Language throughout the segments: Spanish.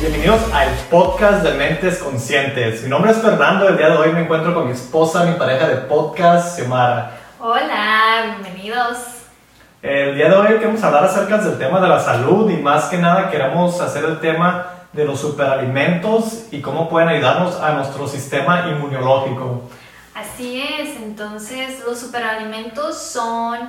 Bienvenidos al podcast de Mentes Conscientes. Mi nombre es Fernando. El día de hoy me encuentro con mi esposa, mi pareja de podcast, Xiomara. Hola, bienvenidos. El día de hoy queremos hablar acerca del tema de la salud y más que nada queremos hacer el tema de los superalimentos y cómo pueden ayudarnos a nuestro sistema inmunológico. Así es, entonces los superalimentos son,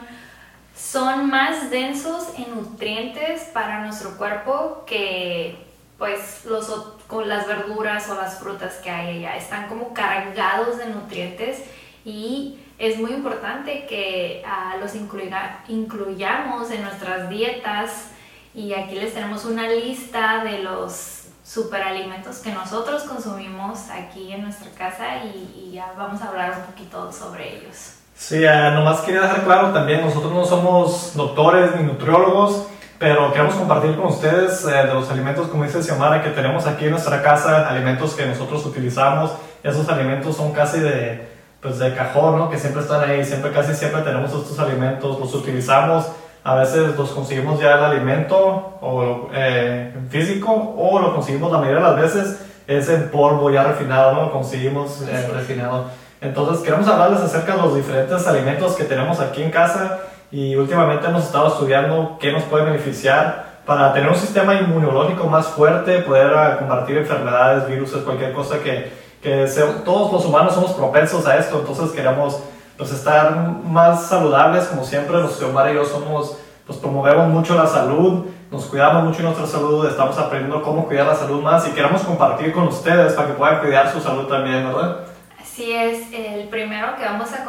son más densos en nutrientes para nuestro cuerpo que pues los, con las verduras o las frutas que hay allá. Están como cargados de nutrientes y es muy importante que uh, los incluya, incluyamos en nuestras dietas y aquí les tenemos una lista de los superalimentos que nosotros consumimos aquí en nuestra casa y, ya vamos a hablar un poquito sobre ellos. Sí, uh, nomás quería dejar claro también, nosotros no somos doctores ni nutriólogos, pero queremos compartir con ustedes eh, de los alimentos, como dice Xiomara, que tenemos aquí en nuestra casa, alimentos que nosotros utilizamos. Esos alimentos son casi de, pues de cajón, ¿no? Que siempre están ahí, siempre, casi siempre tenemos estos alimentos, los utilizamos. A veces los conseguimos ya el alimento o eh, físico o lo conseguimos la mayoría de las veces es en polvo ya refinado, ¿no? Lo conseguimos eh, refinado. Entonces queremos hablarles acerca de los diferentes alimentos que tenemos aquí en casa y últimamente hemos estado estudiando qué nos puede beneficiar para tener un sistema inmunológico más fuerte, poder ah, combatir enfermedades, virus, cualquier cosa que, que todos los humanos somos propensos a esto, entonces queremos pues, estar más saludables, como siempre, los Xiomara y yo somos, pues promovemos mucho la salud, nos cuidamos mucho nuestra salud, estamos aprendiendo cómo cuidar la salud más y queremos compartir con ustedes para que puedan cuidar su salud también, ¿verdad? Así es, el primero que vamos a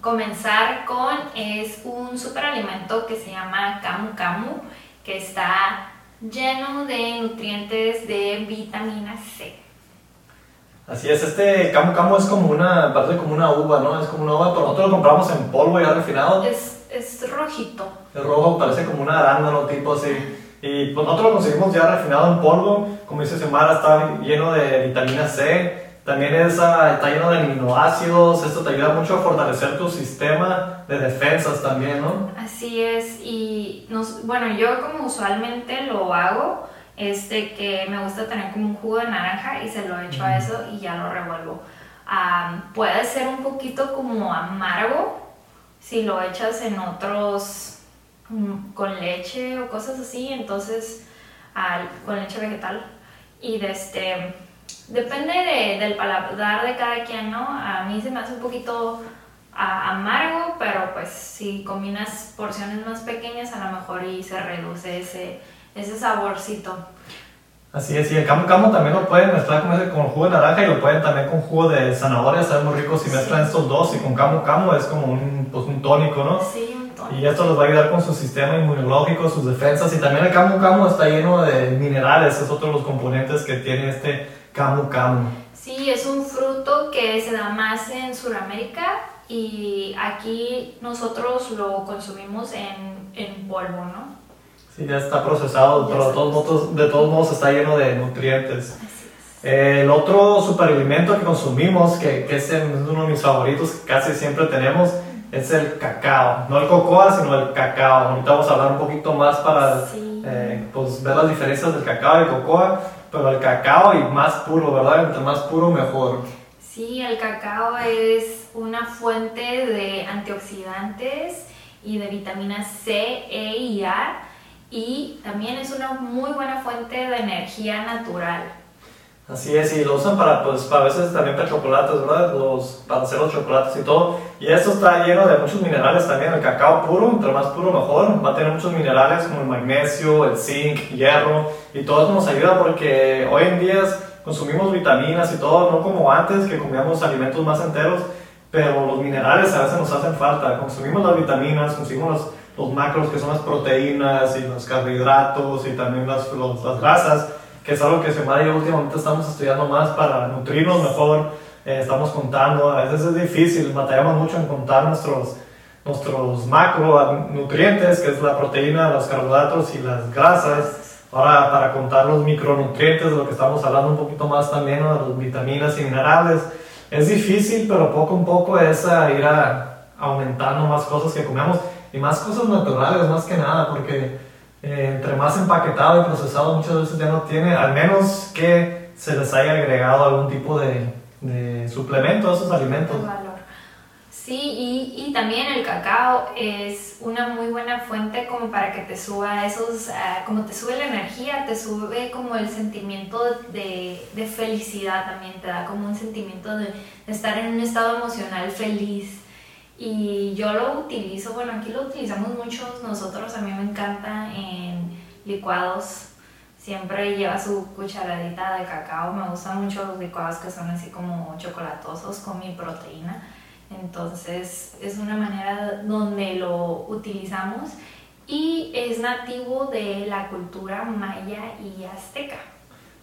comenzar con es un superalimento que se llama Camu Camu, que está lleno de nutrientes de vitamina C. Así es, este Camu Camu es como una, parece como una uva, ¿no? Es como una uva, pero nosotros lo compramos en polvo ya refinado. Es, es rojito. Es rojo, parece como una arándano tipo así. Y pues nosotros lo conseguimos ya refinado en polvo, como dice Xiomara, está lleno de vitamina C, también es, uh, está lleno de aminoácidos, esto te ayuda mucho a fortalecer tu sistema de defensas también, ¿no? Así es, y nos, bueno, yo como usualmente lo hago, este que me gusta tener como un jugo de naranja y se lo echo a eso y ya lo revuelvo. puede ser un poquito como amargo si lo echas en otros mm, con leche o cosas así, entonces con leche vegetal y de este Depende de, del paladar de cada quien, ¿no? A mí se me hace un poquito amargo, pero pues si combinas porciones más pequeñas a lo mejor y se reduce ese, ese saborcito. Así es, y el camu camu también lo pueden mezclar con, ese, con jugo de naranja y lo pueden también con jugo de zanahoria, sabe muy rico si mezclan estos dos y con camu camu es como un, pues, un tónico, ¿no? Sí, un tónico. Y esto les va a ayudar con su sistema inmunológico, sus defensas y también el camu camu está lleno de minerales, es otro de los componentes que tiene este Camu camu. Sí, es un fruto que se da más en Sudamérica y aquí nosotros lo consumimos en, en polvo, ¿no? Sí, ya está procesado, pero de todos, modos, de todos modos está lleno de nutrientes. el otro superalimento que consumimos, que, que es, uno de mis favoritos, que casi siempre tenemos, es el cacao. No el cocoa, sino el cacao. Ahorita vamos a hablar un poquito más para eh, pues, ver las diferencias del cacao y el cocoa pero el cacao y más puro, ¿verdad? Entre más puro mejor. Sí, el cacao es una fuente de antioxidantes y de vitaminas C, E y A y también es una muy buena fuente de energía natural. Así es, y lo usan para, pues, para a veces también para chocolates, ¿verdad? Los, para hacer los chocolates y todo. Y esto está lleno de muchos minerales también. El cacao puro, entre más puro mejor, va a tener muchos minerales como el magnesio, el zinc, hierro. Y todo eso nos ayuda porque hoy en día consumimos vitaminas y todo, no como antes que comíamos alimentos más enteros. Pero los minerales a veces nos hacen falta. Consumimos las vitaminas, consumimos los, los macros que son las proteínas y los carbohidratos y también las, las grasas que es algo que Semana y yo últimamente estamos estudiando más para nutrirnos mejor, eh, estamos contando, a veces es difícil, batallamos mucho en contar nuestros, nuestros macronutrientes, que es la proteína, los carbohidratos y las grasas, ahora para contar los micronutrientes, de lo que estamos hablando un poquito más también, de las vitaminas y minerales, es difícil, pero poco a poco es ir a, aumentando más cosas que comemos y más cosas naturales más que nada, porque eh, entre más empaquetado y procesado muchas veces ya no tiene, al menos que se les haya agregado algún tipo de, suplemento a esos alimentos. Sí, y, y, también el cacao es una muy buena fuente como para que te suba esos, ah, como te sube la energía, te sube como el sentimiento de, de felicidad también, te da como un sentimiento de, de, estar en un estado emocional feliz. Y yo lo utilizo, bueno, aquí lo utilizamos muchos nosotros, a mí me encanta en licuados. Siempre lleva su cucharadita de cacao, me gustan mucho los licuados que son así como chocolatosos con mi proteína entonces es una manera donde lo utilizamos y es nativo de la cultura maya y azteca.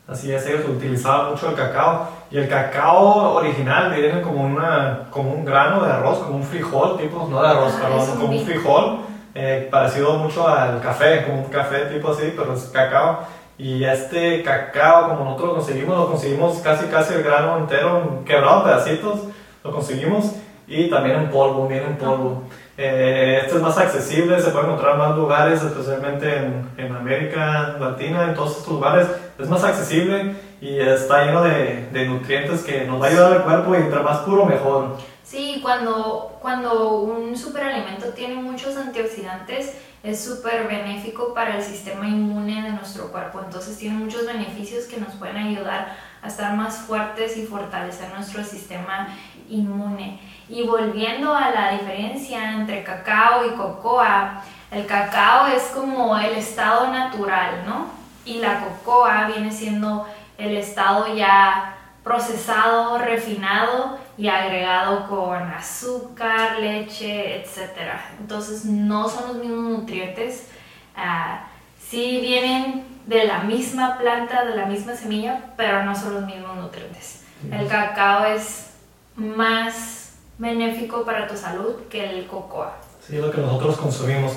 Así es, ellos utilizaban mucho el cacao y el cacao original viene como, una, como un grano de arroz, como un frijol, tipo, no de arroz, ah, perdón, como un frijol, eh, parecido mucho al café, como un café tipo así, pero es cacao. Y este cacao, como nosotros lo conseguimos, lo conseguimos casi casi el grano entero, quebrado en pedacitos, lo conseguimos y también en polvo, viene en polvo. Eh, este es más accesible, se puede encontrar en más lugares, especialmente en, en, América Latina, en todos estos lugares. Es más accesible y está lleno de, de, nutrientes que nos va a ayudar al cuerpo y entre más puro mejor. Sí, cuando, cuando un superalimento tiene muchos antioxidantes, es súper benéfico para el sistema inmune de nuestro cuerpo. Entonces tiene muchos beneficios que nos pueden ayudar a estar más fuertes y fortalecer nuestro sistema inmune. Y volviendo a la diferencia entre cacao y cocoa, el cacao es como el estado natural, ¿no? Y la cocoa viene siendo el estado ya procesado, refinado y agregado con azúcar, leche, etc. Entonces no son los mismos nutrientes. Uh, sí vienen de la misma planta, de la misma semilla, pero no son los mismos nutrientes. El cacao es más benéfico para tu salud que el cocoa. Sí, lo que nosotros consumimos,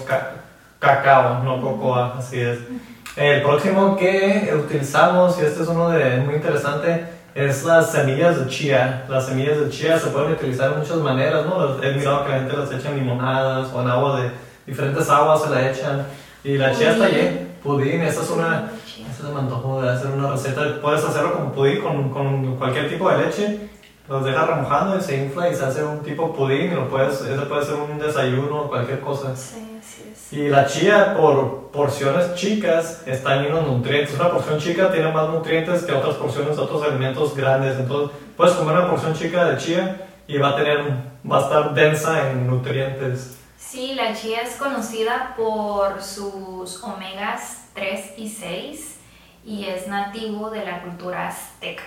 cacao, no cocoa, así es. El próximo que utilizamos, y este es uno de muy interesante, es las semillas de chía. Las semillas de chía se pueden utilizar de muchas maneras, ¿no? He mirado que la gente las echa en limonadas o en agua de diferentes aguas se la echan. Y la chía está llena. Pudín, esa es una... Esa se me antojó de hacer una receta. Puedes hacerlo como pudín con, con cualquier tipo de leche los deja remojando y se infla y se hace un tipo pudín y lo puedes, ese puede ser un desayuno o cualquier cosa. Sí, así es. Y la chía por porciones chicas está lleno de nutrientes. Una porción chica tiene más nutrientes que otras porciones de otros alimentos grandes. Entonces puedes comer una porción chica de chía y va a, tener, va a estar densa en nutrientes. Sí, la chía es conocida por sus omegas 3 y 6 y es nativo de la cultura azteca.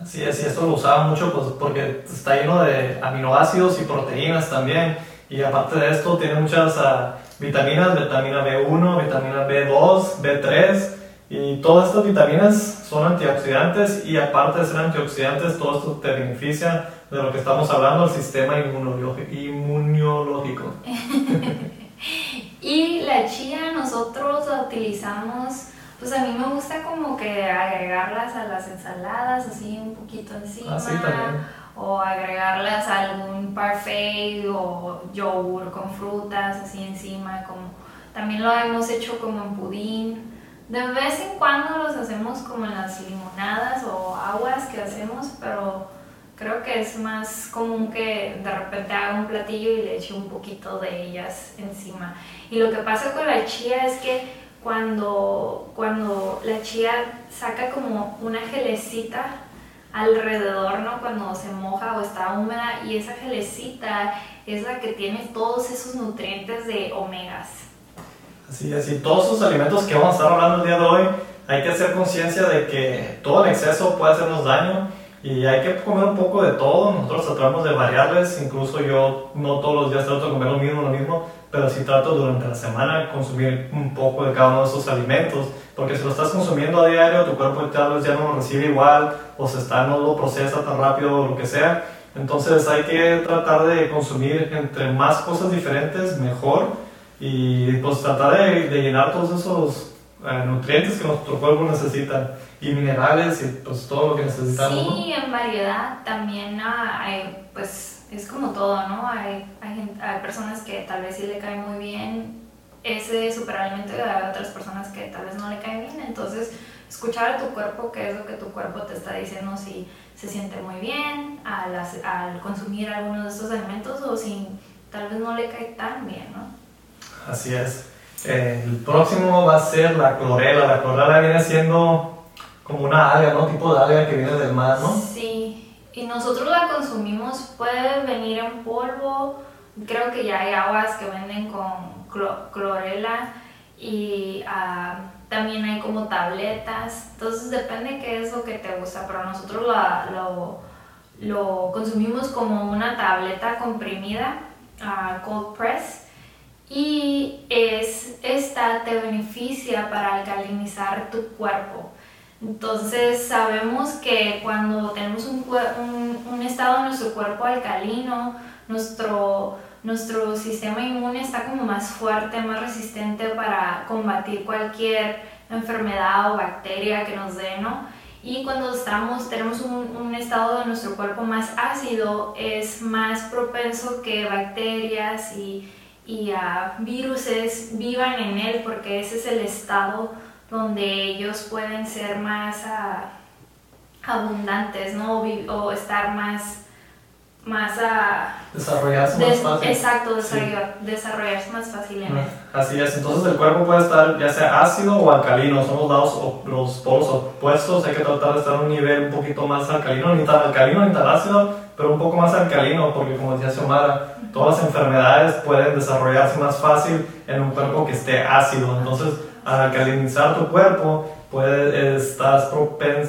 Así es, y esto lo usaba mucho pues, porque está lleno de aminoácidos y proteínas también. Y aparte de esto, tiene muchas uh, vitaminas, vitamina B1, vitamina B2, B3. Y todas estas vitaminas son antioxidantes y aparte de ser antioxidantes, todo esto te beneficia de lo que estamos hablando, el sistema inmunológico. y la chía nosotros la utilizamos pues a mí me gusta como que agregarlas a las ensaladas, así un poquito encima. Ah, o agregarlas a algún parfait o yogur con frutas así encima. Como, también lo hemos hecho como en pudín. De vez en cuando los hacemos como en las limonadas o aguas que hacemos, pero creo que es más común que de repente haga un platillo y le eche un poquito de ellas encima. Y lo que pasa con la chía es que cuando, cuando la chía saca como una gelecita alrededor, ¿no? Cuando se moja o está húmeda y esa gelecita es la que tiene todos esos nutrientes de omegas. Así es, y todos esos alimentos que vamos a estar hablando el día de hoy, hay que hacer conciencia de que todo el exceso puede hacernos daño y hay que comer un poco de todo. Nosotros tratamos de variarles, incluso yo no todos los días trato de comer lo mismo, lo mismo, pero sí trato durante la semana consumir un poco de cada uno de esos alimentos, porque si lo estás consumiendo a diario, tu cuerpo tal vez ya no lo recibe igual, o se está, no lo procesa tan rápido, o lo que sea. Entonces hay que tratar de consumir entre más cosas diferentes, mejor, y pues tratar de, de llenar todos esos eh, nutrientes que nuestro cuerpo necesita, y minerales, y pues todo lo que necesitamos. Sí, en variedad también hay, pues es como todo, ¿no? Hay, hay, hay, personas que tal vez sí le cae muy bien ese superalimento y a otras personas que tal vez no le caen bien. Entonces, escuchar a tu cuerpo, qué es lo que tu cuerpo te está diciendo, si se siente muy bien al, al consumir alguno de estos alimentos o si tal vez no le cae tan bien, ¿no? Así es. el próximo va a ser la clorela. La clorela viene siendo como una alga, ¿no? Tipo de alga que viene del mar, ¿no? Sí, y nosotros la consumimos, puede venir en polvo, creo que ya hay aguas que venden con clorela y uh, también hay como tabletas, entonces depende qué es lo que te gusta, pero nosotros lo, lo consumimos como una tableta comprimida, uh, cold press, y es, esta te beneficia para alcalinizar tu cuerpo. Entonces sabemos que cuando tenemos un, un, un estado de nuestro cuerpo alcalino, nuestro nuestro sistema inmune está como más fuerte, más resistente para combatir cualquier enfermedad o bacteria que nos dé, ¿no? Y cuando estamos, tenemos un, un, estado de nuestro cuerpo más ácido, es más propenso que bacterias y, y uh, viruses vivan en él, porque ese es el estado donde ellos pueden ser más uh, abundantes, ¿no? O, o estar más más a... Desarrollarse más fácil. Exacto, desarrollarse más fácil Así es, entonces el cuerpo puede estar ya sea ácido o alcalino, son los, lados, los polos opuestos, hay que tratar de estar a un nivel un poquito más alcalino, ni tan alcalino ni tan ácido, pero un poco más alcalino, porque como decía Xiomara, todas las enfermedades pueden desarrollarse más fácil en un cuerpo que esté ácido, entonces al alcalinizar tu cuerpo, puedes, estás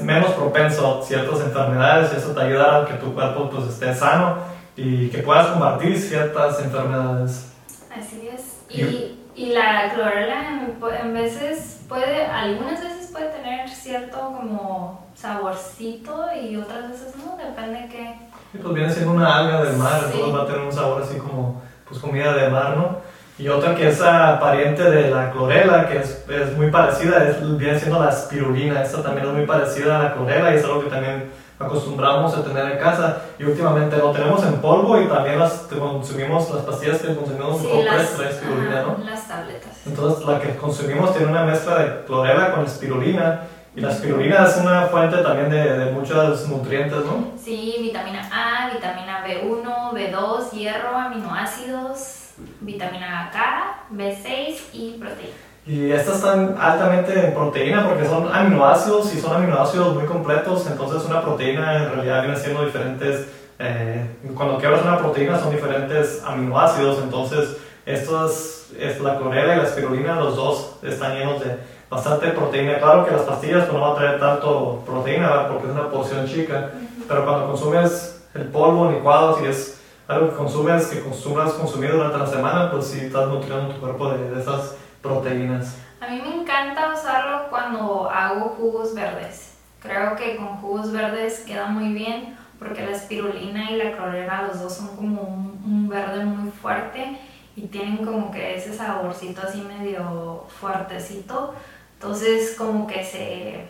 menos propenso a ciertas enfermedades y eso te ayudará a que tu cuerpo pues, esté sano y que puedas combatir ciertas enfermedades. Así es. Y, y la clorela en, veces puede, algunas veces puede tener cierto como saborcito y otras veces no, depende de qué. pues viene siendo una alga del mar, entonces va a tener un sabor así como pues comida de mar, ¿no? Y otra que es pariente de la clorela, que es, es, muy parecida, es, viene siendo la espirulina. Esta también es muy parecida a la clorela y es algo que también acostumbramos a tener en casa. Y últimamente lo tenemos en polvo y también las consumimos, las pastillas que consumimos sí, con las, la espirulina, ¿no? Las tabletas. Entonces la que consumimos tiene una mezcla de clorela con espirulina. Y la espirulina es una fuente también de, de muchos nutrientes, ¿no? Sí, vitamina A, vitamina B1, B2, hierro, aminoácidos vitamina K, B6 y proteína. Y estas están altamente en proteína porque son aminoácidos y son aminoácidos muy completos, entonces una proteína en realidad viene siendo diferentes, eh, cuando quebras una proteína son diferentes aminoácidos, entonces estos, es la clorela y la espirulina, los dos están llenos de bastante proteína. Claro que las pastillas pues, no van a traer tanto proteína porque es una porción chica, pero cuando consumes el polvo licuado, si es algo que consumes, que consumas consumir durante la semana, pues sí estás nutriendo tu cuerpo de, esas proteínas. A mí me encanta usarlo cuando hago jugos verdes. Creo que con jugos verdes queda muy bien porque la espirulina y la clorela, los dos son como un, un verde muy fuerte y tienen como que ese saborcito así medio fuertecito. Entonces como que se,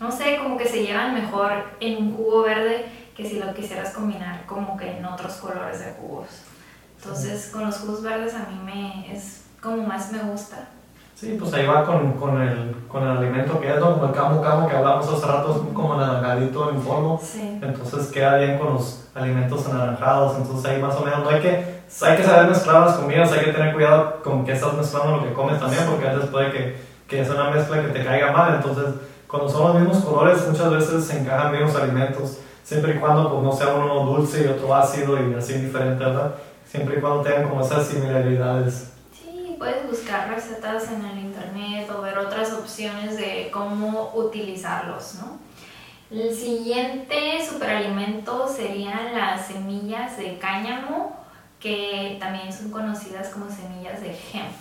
no sé, como que se llevan mejor en un jugo verde que si lo quisieras combinar como que en otros colores de jugos. Entonces, con los jugos verdes a mí me es como más me gusta. Sí, pues ahí va con, con, el, con el alimento que es, como el camo camo que hablamos hace rato, como anaranjadito en polvo. Sí. Entonces queda bien con los alimentos anaranjados. Entonces ahí más o menos no hay que, hay que saber mezclar las comidas, hay que tener cuidado con que estás mezclando lo que comes también, porque a veces puede que, que sea una mezcla que te caiga mal. Entonces, cuando son los mismos colores, muchas veces se encajan bien los alimentos siempre y cuando pues, no sea uno dulce y otro ácido y así diferente, ¿verdad? Siempre y cuando tengan como esas similaridades. Sí, puedes buscar recetas en el internet o ver otras opciones de cómo utilizarlos, ¿no? El siguiente superalimento serían las semillas de cáñamo, que también son conocidas como semillas de hemp.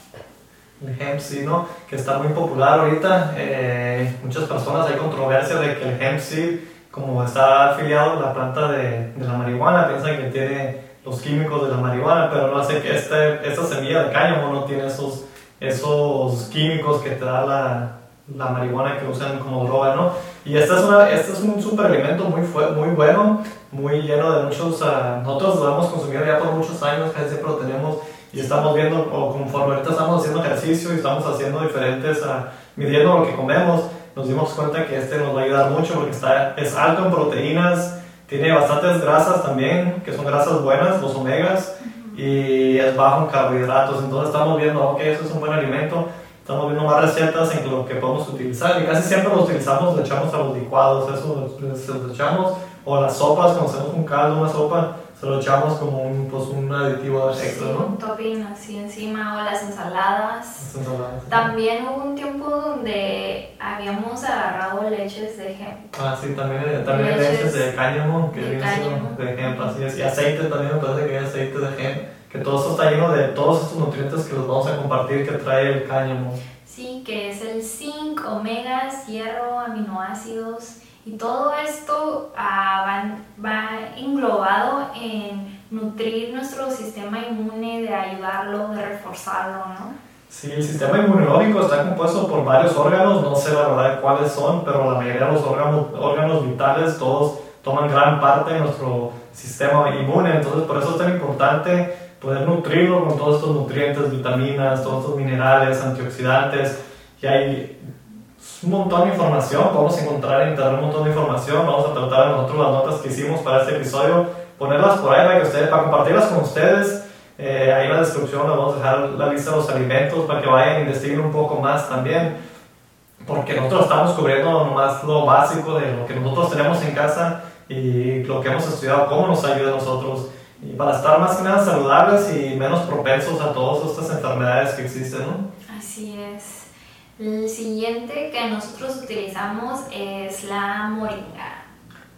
El hemp, sí, ¿no? Que está muy popular ahorita. Eh, muchas personas hay controversia de que el hemp sí como está afiliado la planta de, de, la marihuana, piensan que tiene los químicos de la marihuana, pero no hace que este, esta semilla de cáñamo no tiene esos, esos químicos que te da la, la marihuana que usan como droga, ¿no? Y este es, una, este es un superalimento muy, muy bueno, muy lleno de muchos, uh, nosotros lo hemos consumido ya por muchos años, casi siempre lo tenemos, y estamos viendo, o conforme ahorita estamos haciendo ejercicio y estamos haciendo diferentes, uh, midiendo lo que comemos, nos dimos cuenta que este nos va a ayudar mucho porque está, es alto en proteínas, tiene bastantes grasas también, que son grasas buenas, los omegas, y es bajo en carbohidratos. Entonces estamos viendo, ok, eso es un buen alimento. Estamos viendo más recetas en lo que podemos utilizar y casi siempre lo utilizamos, lo echamos a los licuados, eso lo echamos, o las sopas, cuando hacemos un caldo, una sopa, se lo echamos como un, pues, un aditivo extra, ¿no? Un topping así encima o las ensaladas. También hubo un tiempo donde habíamos agarrado leches de ejemplo. Ah, sí, también, también leches, de cáñamo, que de, cáñamo. de ejemplo, así es. Y aceite también, me parece que hay aceite de ejemplo. Que todo esto está lleno de todos estos nutrientes que los vamos a compartir que trae el cáñamo. Sí, que es el zinc, omegas, hierro, aminoácidos y todo esto ah, va, englobado en nutrir nuestro sistema inmune, de ayudarlo, de reforzarlo, ¿no? Sí, el sistema inmunológico está compuesto por varios órganos, no sé la verdad cuáles son, pero la mayoría de los órganos, órganos vitales, todos toman gran parte de nuestro sistema inmune, entonces por eso es tan importante poder nutrirlo con todos estos nutrientes, vitaminas, todos estos minerales, antioxidantes, y hay un montón de información, podemos encontrar en internet un montón de información, vamos a tratar nosotros las notas que hicimos para este episodio, ponerlas por ahí para, que ustedes, para compartirlas con ustedes. Eh, ahí en la descripción les vamos a dejar la lista de los alimentos para que vayan e investiguen un poco más también, porque nosotros estamos cubriendo nomás lo básico de lo que nosotros tenemos en casa y lo que hemos estudiado, cómo nos ayuda a nosotros y para estar más que nada saludables y menos propensos a todas estas enfermedades que existen, ¿no? Así es. El siguiente que nosotros utilizamos es la moringa.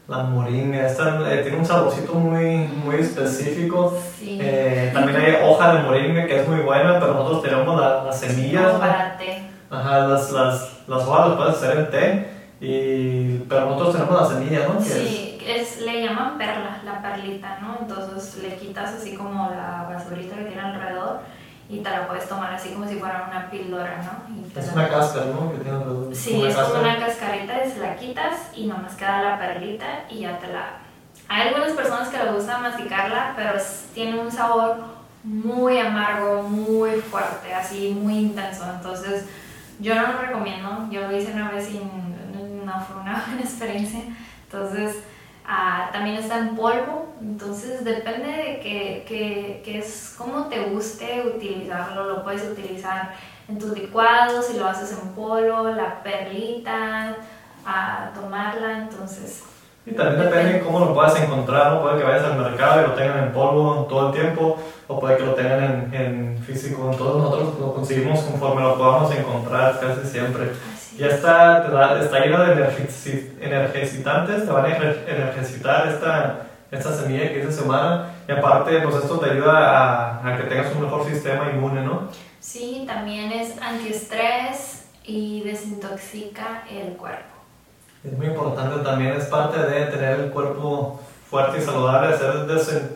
La moringa, esta eh, tiene un saborcito muy, muy específico. Eh, también hay hoja de moringa que es muy buena, pero nosotros tenemos las semillas. para té. Ajá, las, las, las hojas las puedes hacer en té, y, pero nosotros tenemos la semilla, ¿no? Sí, es? le llaman perla, la perlita, ¿no? Entonces le quitas así como la basurita que tiene alrededor y te la puedes tomar así como si fuera una píldora, ¿no? es una cáscara, ¿no? Que tiene sí, es como una cascarita, es la quitas y nomás queda la perlita y ya te la... Hay algunas personas que les gusta masticarla, pero tiene un sabor muy amargo, muy fuerte, así muy intenso. Entonces, yo no lo recomiendo. Yo lo hice una vez y no fue una buena experiencia. Entonces, También está en polvo, entonces depende de que, que, es como te guste utilizarlo, lo puedes utilizar en tus licuados, si lo haces en polvo, la perlita, a tomarla, entonces... Y también depende de cómo lo puedas encontrar, puede que vayas al mercado y lo tengan en polvo todo el tiempo, o puede que lo tengan en, en físico, entonces nosotros. Lo conseguimos conforme lo podamos encontrar casi siempre. Ya está, te está lleno de energicitantes, te van a energicitar esta, esta semilla que es semana y aparte pues esto te ayuda a, a, que tengas un mejor sistema inmune, ¿no? Sí, también es antiestrés y desintoxica el cuerpo. Es muy importante también, es parte de tener el cuerpo fuerte y saludable, hacer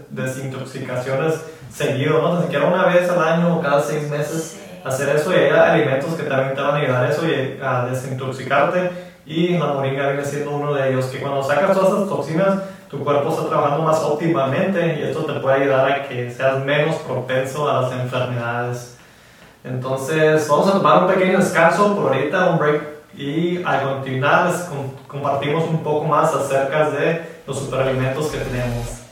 desintoxicaciones seguido, ¿no? Ni siquiera una vez al año o cada seis meses hacer eso y hay alimentos que también te van a ayudar a eso y a desintoxicarte. Y la moringa viene siendo uno de ellos que cuando sacas todas esas toxinas tu cuerpo está trabajando más óptimamente y esto te puede ayudar a que seas menos propenso a las enfermedades. Entonces vamos a tomar un pequeño descanso por ahorita un break y a continuar les compartimos un poco más acerca de los superalimentos que tenemos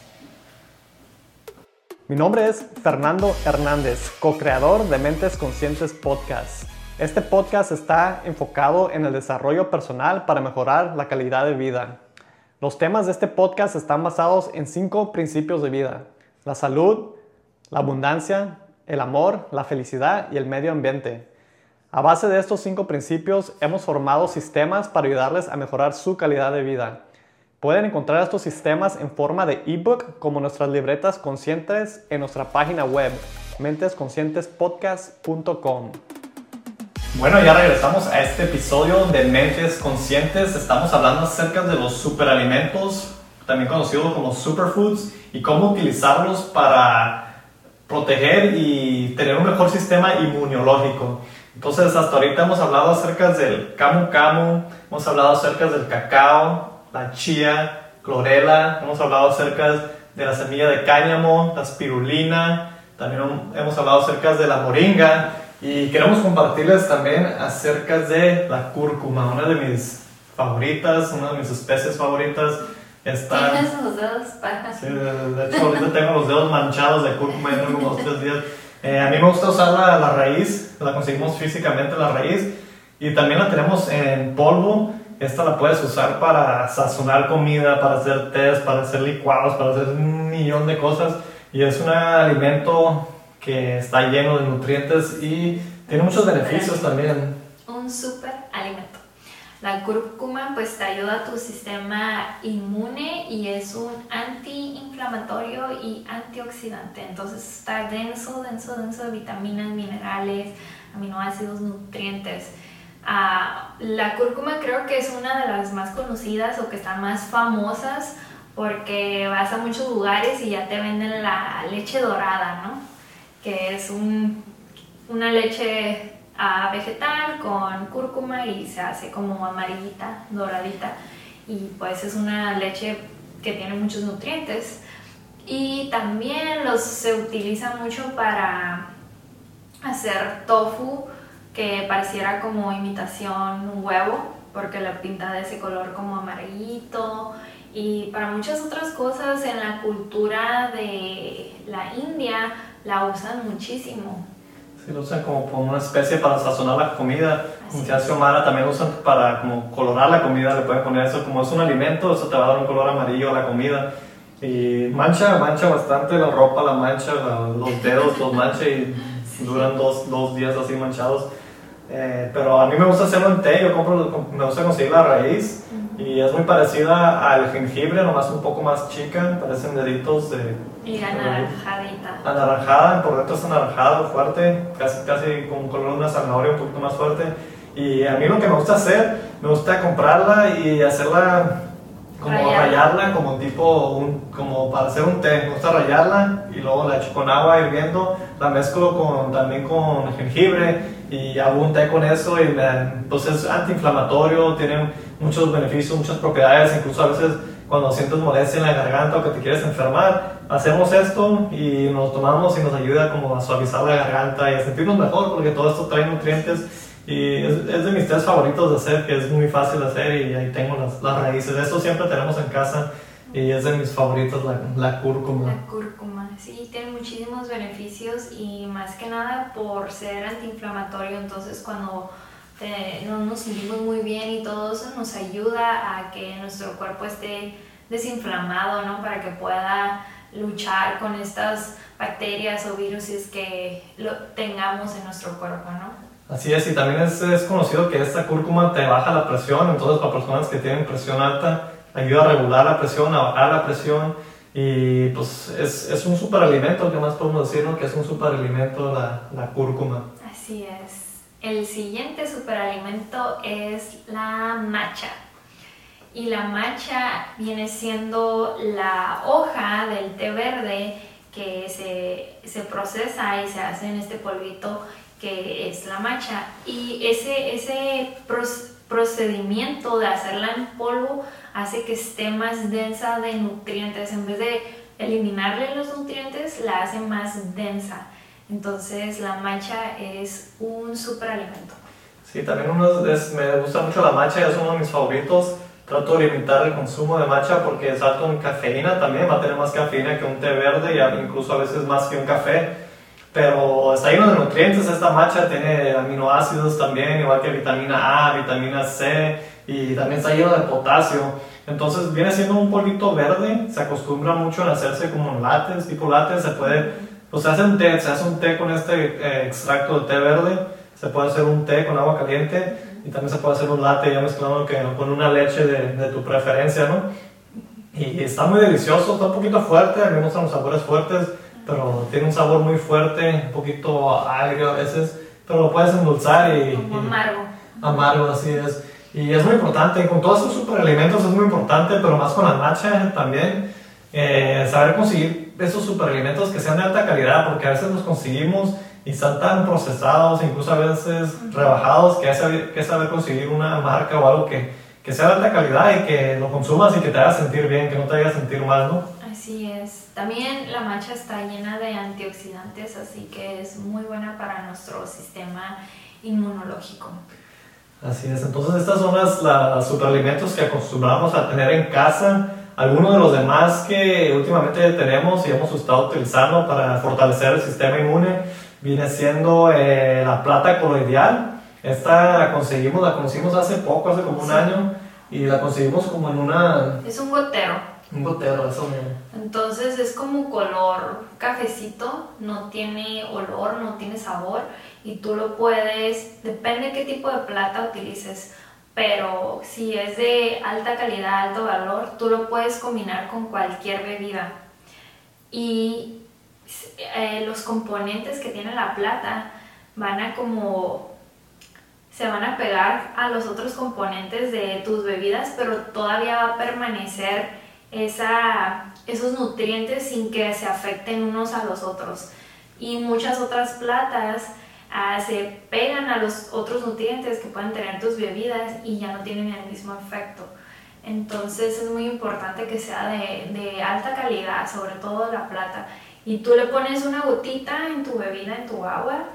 mi nombre es Fernando Hernández, co-creador de Mentes Conscientes Podcast. Este podcast está enfocado en el desarrollo personal para mejorar la calidad de vida. Los temas de este podcast están basados en cinco principios de vida. La salud, la abundancia, el amor, la felicidad y el medio ambiente. A base de estos cinco principios hemos formado sistemas para ayudarles a mejorar su calidad de vida. Pueden encontrar estos sistemas en forma de ebook como nuestras libretas conscientes en nuestra página web mentesconscientespodcast.com. Bueno, ya regresamos a este episodio de Mentes Conscientes. Estamos hablando acerca de los superalimentos, también conocidos como superfoods, y cómo utilizarlos para proteger y tener un mejor sistema inmunológico. Entonces, hasta ahorita hemos hablado acerca del camu camu, hemos hablado acerca del cacao, la chía, clorela, hemos hablado acerca de la semilla de cáñamo, la espirulina, también hemos hablado acerca de la moringa y queremos compartirles también acerca de la cúrcuma, una de mis favoritas, una de mis especies favoritas. Está... Tienes los dedos para... Sí, de hecho ahorita tengo los dedos manchados de cúrcuma en unos tres días. Eh, a mí me gusta usar la, la, raíz, la conseguimos físicamente la raíz y también la tenemos en polvo. Esta la puedes usar para sazonar comida, para hacer tés, para hacer licuados, para hacer un millón de cosas. Y es un alimento que está lleno de nutrientes y tiene muchos beneficios también. Un super alimento. La cúrcuma pues te ayuda a tu sistema inmune y es un antiinflamatorio y antioxidante. Entonces está denso, denso, denso de vitaminas, minerales, aminoácidos, nutrientes. Ah, la cúrcuma creo que es una de las más conocidas o que están más famosas porque vas a muchos lugares y ya te venden la leche dorada, ¿no? Que es un, una leche uh, vegetal con cúrcuma y se hace como amarillita, doradita. Y pues es una leche que tiene muchos nutrientes. Y también los se utiliza mucho para hacer tofu que pareciera como imitación un huevo porque la pinta de ese color como amarillito y para muchas otras cosas en la cultura de la India la usan muchísimo. Sí, lo usan como, una especie para sazonar la comida. Como ya Xiomara también usan para como colorar la comida, le pueden poner eso como es un alimento, eso te va a dar un color amarillo a la comida. Y mancha, mancha bastante la ropa, la mancha, los dedos los mancha y duran dos, dos días así manchados. Eh, pero a mí me gusta hacerlo en té, yo compro, me gusta conseguir la raíz y es muy parecida al jengibre, nomás un poco más chica, parecen deditos de... Y anaranjadita. Anaranjada, por dentro es anaranjado, fuerte, casi, casi con color de una zanahoria un poquito más fuerte. Y a mí lo que me gusta hacer, me gusta comprarla y hacerla como rayarla, como tipo, un, como para hacer un té. Me gusta rayarla y luego la echo con agua hirviendo, la mezclo con, también con jengibre y hago con eso y pues es antiinflamatorio, tiene muchos beneficios, muchas propiedades, incluso a veces cuando sientes molestia en la garganta o que te quieres enfermar, hacemos esto y nos tomamos y nos ayuda como a suavizar la garganta y a sentirnos mejor porque todo esto trae nutrientes y es, de mis tés favoritos de hacer, que es muy fácil de hacer y ahí tengo las, las raíces. Esto siempre tenemos en casa y es de mis favoritos la, la cúrcuma. La cúrcuma, sí, tiene muchísimos beneficios y más que nada por ser antiinflamatorio, entonces cuando no nos sentimos muy bien y todo eso nos ayuda a que nuestro cuerpo esté desinflamado, ¿no? Para que pueda luchar con estas bacterias o virus que lo tengamos en nuestro cuerpo, ¿no? Así es, y también es, es, conocido que esta cúrcuma te baja la presión, entonces para personas que tienen presión alta, ayuda a regular la presión, a bajar la presión, y pues es, es un superalimento, ¿qué más podemos decir? Que es un superalimento la, la cúrcuma. Así es. El siguiente superalimento es la macha. Y la macha viene siendo la hoja del té verde que se, se procesa y se hace en este polvito que es la macha. Y ese, ese procedimiento de hacerla en polvo hace que esté más densa de nutrientes. En vez de eliminarle los nutrientes, la hace más densa. Entonces la macha es un superalimento. Sí, también uno es, me gusta mucho la macha, es uno de mis favoritos. Trato de limitar el consumo de macha porque es alto en cafeína también, va a tener más cafeína que un té verde y incluso a veces más que un café pero está lleno de nutrientes. Esta matcha tiene aminoácidos también, igual que vitamina A, vitamina C y también está lleno de potasio. Entonces viene siendo un polvito verde, se acostumbra mucho a hacerse como lates, tipo lates, se puede, pues se hace un té, se hace un té con este eh, extracto de té verde, se puede hacer un té con agua caliente y también se puede hacer un latte ya mezclado con una leche de, de tu preferencia, ¿no? Y está muy delicioso, está un poquito fuerte, a mí me gustan los sabores fuertes, pero tiene un sabor muy fuerte, un poquito agrio a veces, pero lo puedes endulzar y... Como amargo. Amargo, así es. Y es muy importante, con todos esos superalimentos es muy importante, pero más con la matcha también, eh, saber conseguir esos superalimentos que sean de alta calidad, porque a veces los conseguimos y están tan procesados, incluso a veces rebajados, que hay saber, que saber conseguir una marca o algo que, que sea de alta calidad y que lo consumas y que te haga sentir bien, que no te haga sentir mal, ¿no? Así es. También la matcha está llena de antioxidantes, así que es muy buena para nuestro sistema inmunológico. Así es, entonces estas son las, los superalimentos que acostumbramos a tener en casa. Algunos de los demás que últimamente tenemos y hemos estado utilizando para fortalecer el sistema inmune viene siendo eh, la plata coloidal. Esta la conseguimos, la conocimos hace poco, hace como un año, y la conseguimos como en una... Es un gotero. Un gotero, eso. Entonces es como color cafecito, no tiene olor, no tiene sabor y tú lo puedes, depende qué tipo de plata utilices, pero si es de alta calidad, alto valor, tú lo puedes combinar con cualquier bebida. Y eh, los componentes que tiene la plata van a como se van a pegar a los otros componentes de tus bebidas, pero todavía va a permanecer esa, esos nutrientes sin que se afecten unos a los otros. Y muchas otras platas ah, se pegan a los otros nutrientes que pueden tener tus bebidas y ya no tienen el mismo efecto. Entonces es muy importante que sea de, de alta calidad, sobre todo la plata. Y tú le pones una gotita en tu bebida, en tu agua,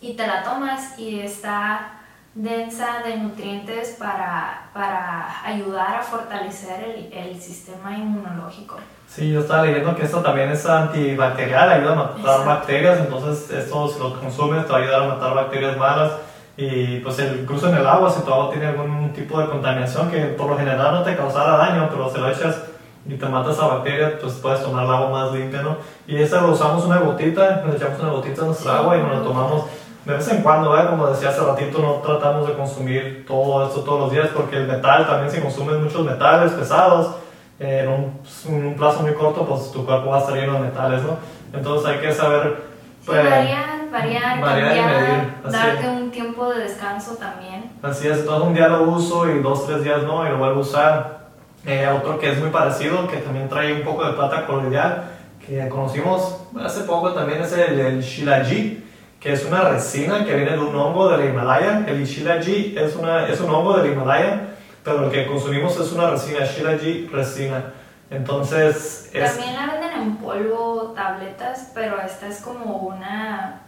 y te la tomas y está densa de nutrientes para, para ayudar a fortalecer el, el, sistema inmunológico. Sí, yo estaba leyendo que esto también es antibacterial, ayuda a matar bacterias, entonces esto si lo consumes te va a ayudar a matar bacterias malas y pues el, incluso en el agua si tu agua tiene algún tipo de contaminación que por lo general no te causará daño, pero si lo echas y te matas esa bacteria, pues puedes tomar el agua más limpia, ¿no? Y esta lo usamos una gotita, le echamos una gotita a nuestra agua y nos la tomamos de vez en cuando, ¿verdad? como decía hace ratito, no tratamos de consumir todo esto todos los días porque el metal también se consumen muchos metales pesados. Eh, en, un, en, un, plazo muy corto, pues tu cuerpo va a estar lleno de metales, ¿no? Entonces hay que saber. Pues, variar, variar, variar y medir. Darte un tiempo de descanso también. Así es, entonces un día lo uso y dos, tres días no, y lo vuelvo a usar. Eh, otro que es muy parecido, que también trae un poco de plata coloidal, que conocimos hace poco también es el, el Shilaji que es una resina que viene de un hongo del Himalaya. El Shilaji es, una, es un hongo del Himalaya, pero lo que consumimos es una resina, Shilaji resina. Entonces... Es... También la venden en polvo, tabletas, pero esta es como una...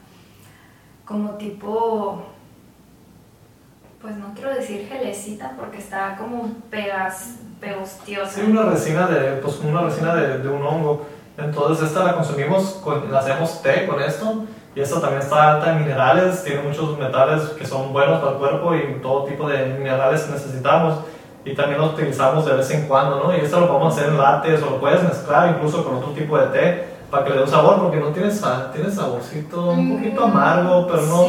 como tipo... Pues no quiero decir gelecita porque está como pegas, pegostiosa. Sí, una resina de, pues una resina de, de un hongo. Entonces esta la consumimos, con, la hacemos té con esto y esto también está alta en minerales, tiene muchos metales que son buenos para el cuerpo y todo tipo de minerales que necesitamos. Y también lo utilizamos de vez en cuando, ¿no? Y esto lo podemos hacer en lates o lo puedes mezclar incluso con otro tipo de té para que le dé un sabor, porque no tiene, tiene saborcito un poquito amargo, pero no,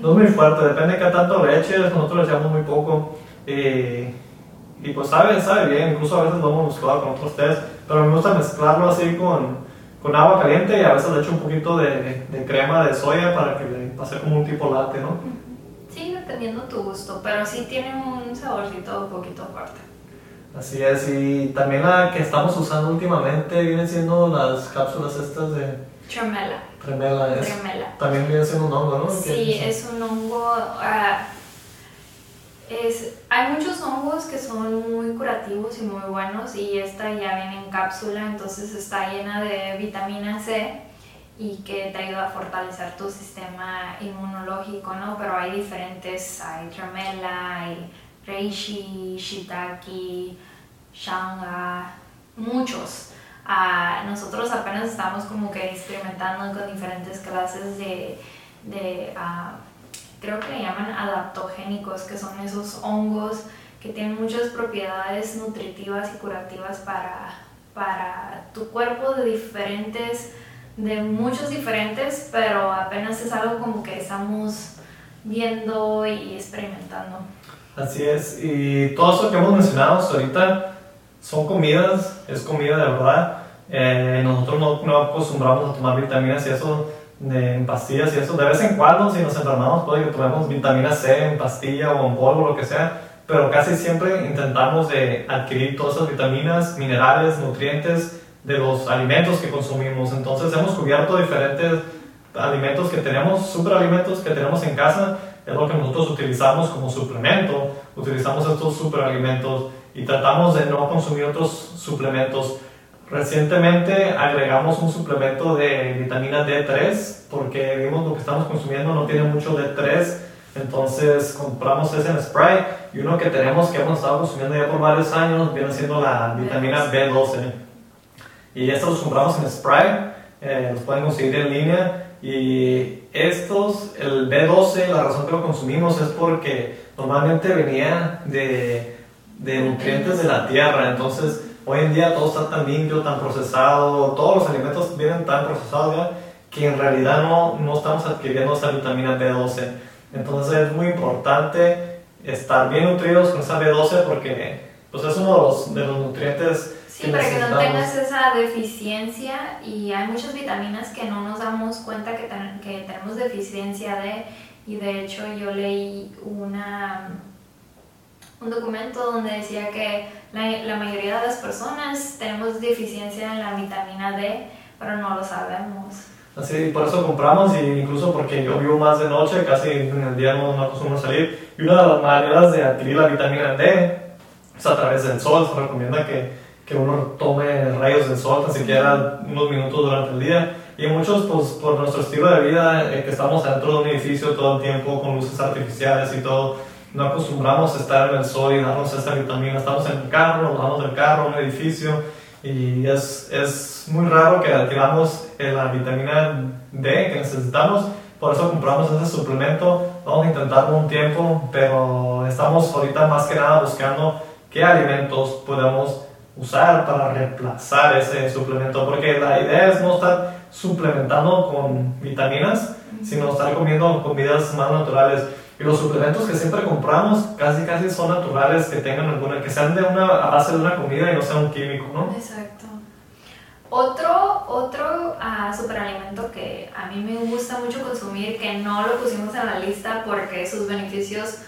no es muy fuerte, depende de qué tanto le eches, nosotros le echamos muy poco. Y, y pues sabe, sabe bien, incluso a veces lo hemos mezclado con otros tés, pero me gusta mezclarlo así con, con agua caliente y a veces le echo un poquito de, de, crema de soya para que le pase como un tipo latte, ¿no? Sí, dependiendo tu gusto, pero sí tiene un saborcito un poquito fuerte. Así es, y también la que estamos usando últimamente vienen siendo las cápsulas estas de... Tremela. Tremela, es. Tremela. También viene siendo un hongo, ¿no? Sí, es un hongo... Uh, es, hay muchos hongos que son muy curativos y muy buenos y esta ya viene en cápsula, entonces está llena de vitamina C y que te ayuda a fortalecer tu sistema inmunológico, ¿no? Pero hay diferentes, hay tremela, hay reishi, shiitake, shanga, muchos. Uh, nosotros apenas estamos como que experimentando con diferentes clases de, de uh, creo que le llaman adaptogénicos, que son esos hongos que tienen muchas propiedades nutritivas y curativas para, para tu cuerpo de diferentes, de muchos diferentes, pero apenas es algo como que estamos viendo y experimentando. Así es, y todo eso que hemos mencionado hasta ahorita son comidas, es comida de verdad. Eh, nosotros no, no acostumbramos a tomar vitaminas y eso de, en pastillas y eso. De vez en cuando, si nos enfermamos, puede que tomemos vitamina C en pastilla o en polvo, lo que sea, pero casi siempre intentamos de adquirir todas esas vitaminas, minerales, nutrientes de los alimentos que consumimos. Entonces hemos cubierto diferentes alimentos que tenemos, superalimentos que tenemos en casa, es lo que nosotros utilizamos como suplemento. Utilizamos estos superalimentos y tratamos de no consumir otros suplementos Recientemente agregamos un suplemento de vitamina D3 porque vimos lo que estamos consumiendo no tiene mucho D3, entonces compramos ese en spray y uno que tenemos que hemos estado consumiendo ya por varios años viene siendo la vitamina B12. Y estos los compramos en spray, eh, los pueden conseguir en línea y estos, el B12, la razón que lo consumimos es porque normalmente venía de, de nutrientes de la tierra, entonces Hoy en día todo está tan limpio, tan procesado, todos los alimentos vienen tan procesados ya que en realidad no, no estamos adquiriendo esa vitamina B12. Entonces es muy importante estar bien nutridos con esa B12 porque pues, es uno de los, de los nutrientes Sí, para que no tengas esa deficiencia y hay muchas vitaminas que no nos damos cuenta que, que tenemos deficiencia de y de hecho yo leí una un documento donde decía que la, la, mayoría de las personas tenemos deficiencia en la vitamina D, pero no lo sabemos. Así, por eso compramos y incluso porque yo vivo más de noche, casi en el día no, no acostumbro salir. Y una de las maneras de adquirir la vitamina D es a través del sol. Se recomienda que, que uno tome rayos del sol, tan siquiera unos minutos durante el día. Y muchos, pues por nuestro estilo de vida, eh, que estamos dentro de un edificio todo el tiempo con luces artificiales y todo, no acostumbramos a estar en el sol y darnos esta vitamina. Estamos en el carro, bajamos del carro, un edificio, y es, es muy raro que adquiramos la vitamina D que necesitamos. Por eso compramos ese suplemento. Vamos a intentarlo un tiempo, pero estamos ahorita más que nada buscando qué alimentos podemos usar para reemplazar ese suplemento, porque la idea es no estar suplementando con vitaminas, sino estar comiendo comidas más naturales. Y los suplementos que siempre compramos casi casi son naturales, que tengan alguna, que sean de una, a base de una comida y no sea un químico, ¿no? Exacto. Otro, otro uh, superalimento que a mí me gusta mucho consumir, que no lo pusimos en la lista porque sus beneficios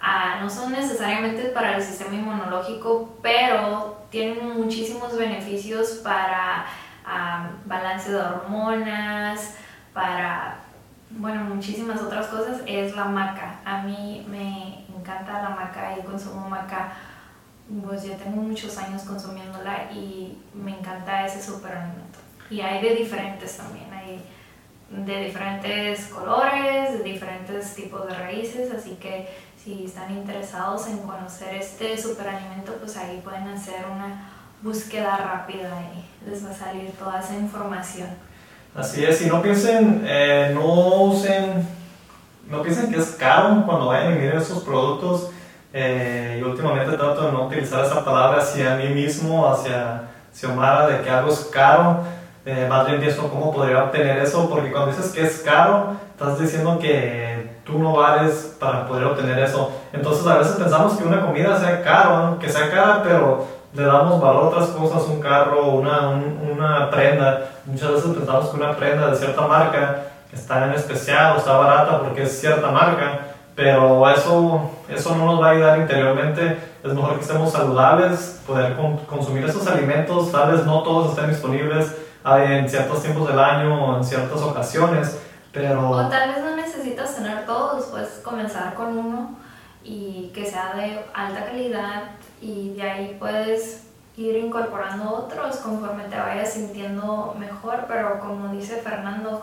uh, no son necesariamente para el sistema inmunológico, pero tienen muchísimos beneficios para uh, balance de hormonas, para bueno, muchísimas otras cosas, es la maca. A mí me encanta la maca y consumo maca, pues ya tengo muchos años consumiéndola y me encanta ese superalimento. Y hay de diferentes también, hay de diferentes colores, de diferentes tipos de raíces, así que si están interesados en conocer este superalimento, pues ahí pueden hacer una búsqueda rápida y les va a salir toda esa información. Así es, y no piensen, eh, no usen, no piensen que es caro cuando vayan a miren esos productos. Eh, y últimamente trato de no utilizar esa palabra hacia mí mismo, hacia Xiomara, de que algo es caro. Eh, más bien pienso cómo podría obtener eso, porque cuando dices que es caro, estás diciendo que tú no vales para poder obtener eso. Entonces a veces pensamos que una comida sea caro, que sea cara, pero le damos valor a otras cosas, un carro, una, una prenda. Muchas veces pensamos que una prenda de cierta marca está en especial o está barata porque es cierta marca, pero eso, eso no nos va a ayudar interiormente. Es mejor que estemos saludables, poder consumir esos alimentos, tal vez no todos estén disponibles en ciertos tiempos del año o en ciertas ocasiones, pero... O tal vez no necesitas tener todos, puedes comenzar con uno y que sea de alta calidad y de ahí puedes ir incorporando otros conforme te vayas sintiendo mejor, pero como dice Fernando,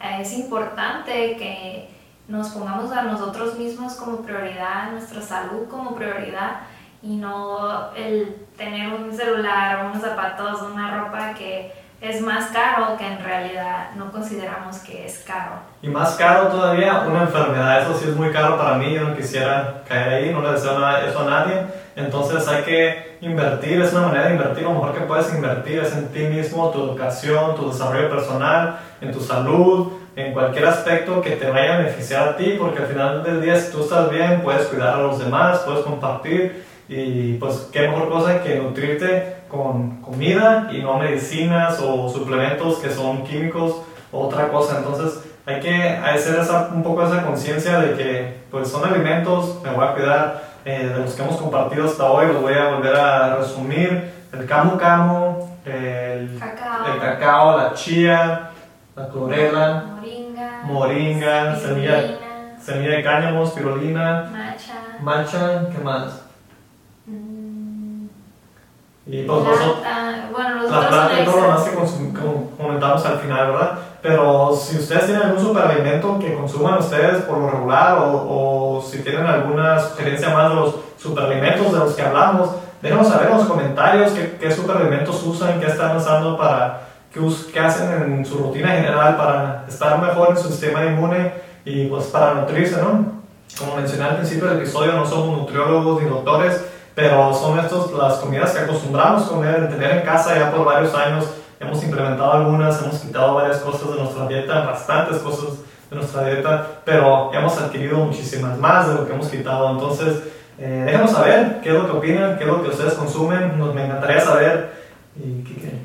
eh, es importante que nos pongamos a nosotros mismos como prioridad, nuestra salud como prioridad y no el tener un celular, unos zapatos, una ropa que es más caro que en realidad no consideramos que es caro. Y más caro todavía una enfermedad, eso sí es muy caro para mí, yo no quisiera caer ahí, no le deseo eso a nadie, entonces hay que invertir, es una manera de invertir, lo mejor que puedes invertir es en ti mismo, tu educación, tu desarrollo personal, en tu salud, en cualquier aspecto que te vaya a beneficiar a ti, porque al final del día si tú estás bien, puedes cuidar a los demás, puedes compartir y pues qué mejor cosa que nutrirte con comida y no medicinas o suplementos que son químicos o otra cosa. Entonces hay que hacer esa, un poco esa conciencia de que pues son alimentos, me voy a cuidar eh, de los que hemos compartido hasta hoy, los voy a volver a resumir. El camu camu, el cacao, la chía, la clorela, moringa, semilla, semilla de cáñamo, spirulina, matcha, matcha, ¿qué más? Y pues nosotros, Plata, bueno, los la plata y todo lo demás que comentamos al final, ¿verdad? Pero si ustedes tienen algún superalimento que consuman ustedes por lo regular o, o si tienen alguna sugerencia más de los superalimentos de los que hablamos, déjenos saber en los comentarios qué, qué superalimentos usan, qué están usando para, qué, hacen en su rutina general para estar mejor en su sistema inmune y pues para nutrirse, ¿no? Como mencioné al principio del episodio, no somos nutriólogos ni doctores, pero son estas las comidas que acostumbramos comer, tener en casa ya por varios años. Hemos implementado algunas, hemos quitado varias cosas de nuestra dieta, bastantes cosas de nuestra dieta, pero hemos adquirido muchísimas más de lo que hemos quitado. Entonces, eh, déjanos saber qué es lo que opinan, qué es lo que ustedes consumen, nos, me encantaría saber. ¿Y qué creen?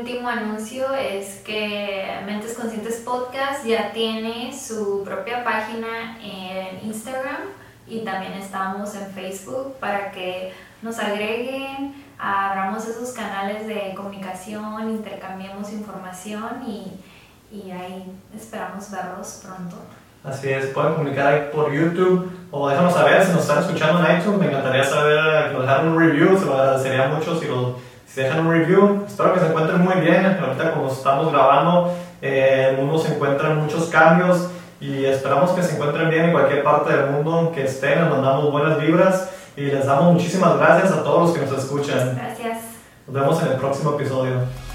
Último anuncio es que Mentes Conscientes Podcast ya tiene su propia página en Instagram y también estamos en Facebook para que nos agreguen, abramos esos canales de comunicación, intercambiemos información y, y ahí esperamos verlos pronto. Así es, pueden comunicar ahí por YouTube o déjanos saber si nos están escuchando en iTunes. Me encantaría saber que nos dejaran un review, se lo agradecería mucho si, lo, si dejan un review. Espero que se encuentren muy bien. Ahorita, como estamos grabando, eh, el mundo se encuentra en muchos cambios y esperamos que se encuentren bien en cualquier parte del mundo que estén. Les mandamos buenas vibras y les damos muchísimas gracias a todos los que nos escuchan. Gracias. Nos vemos en el próximo episodio.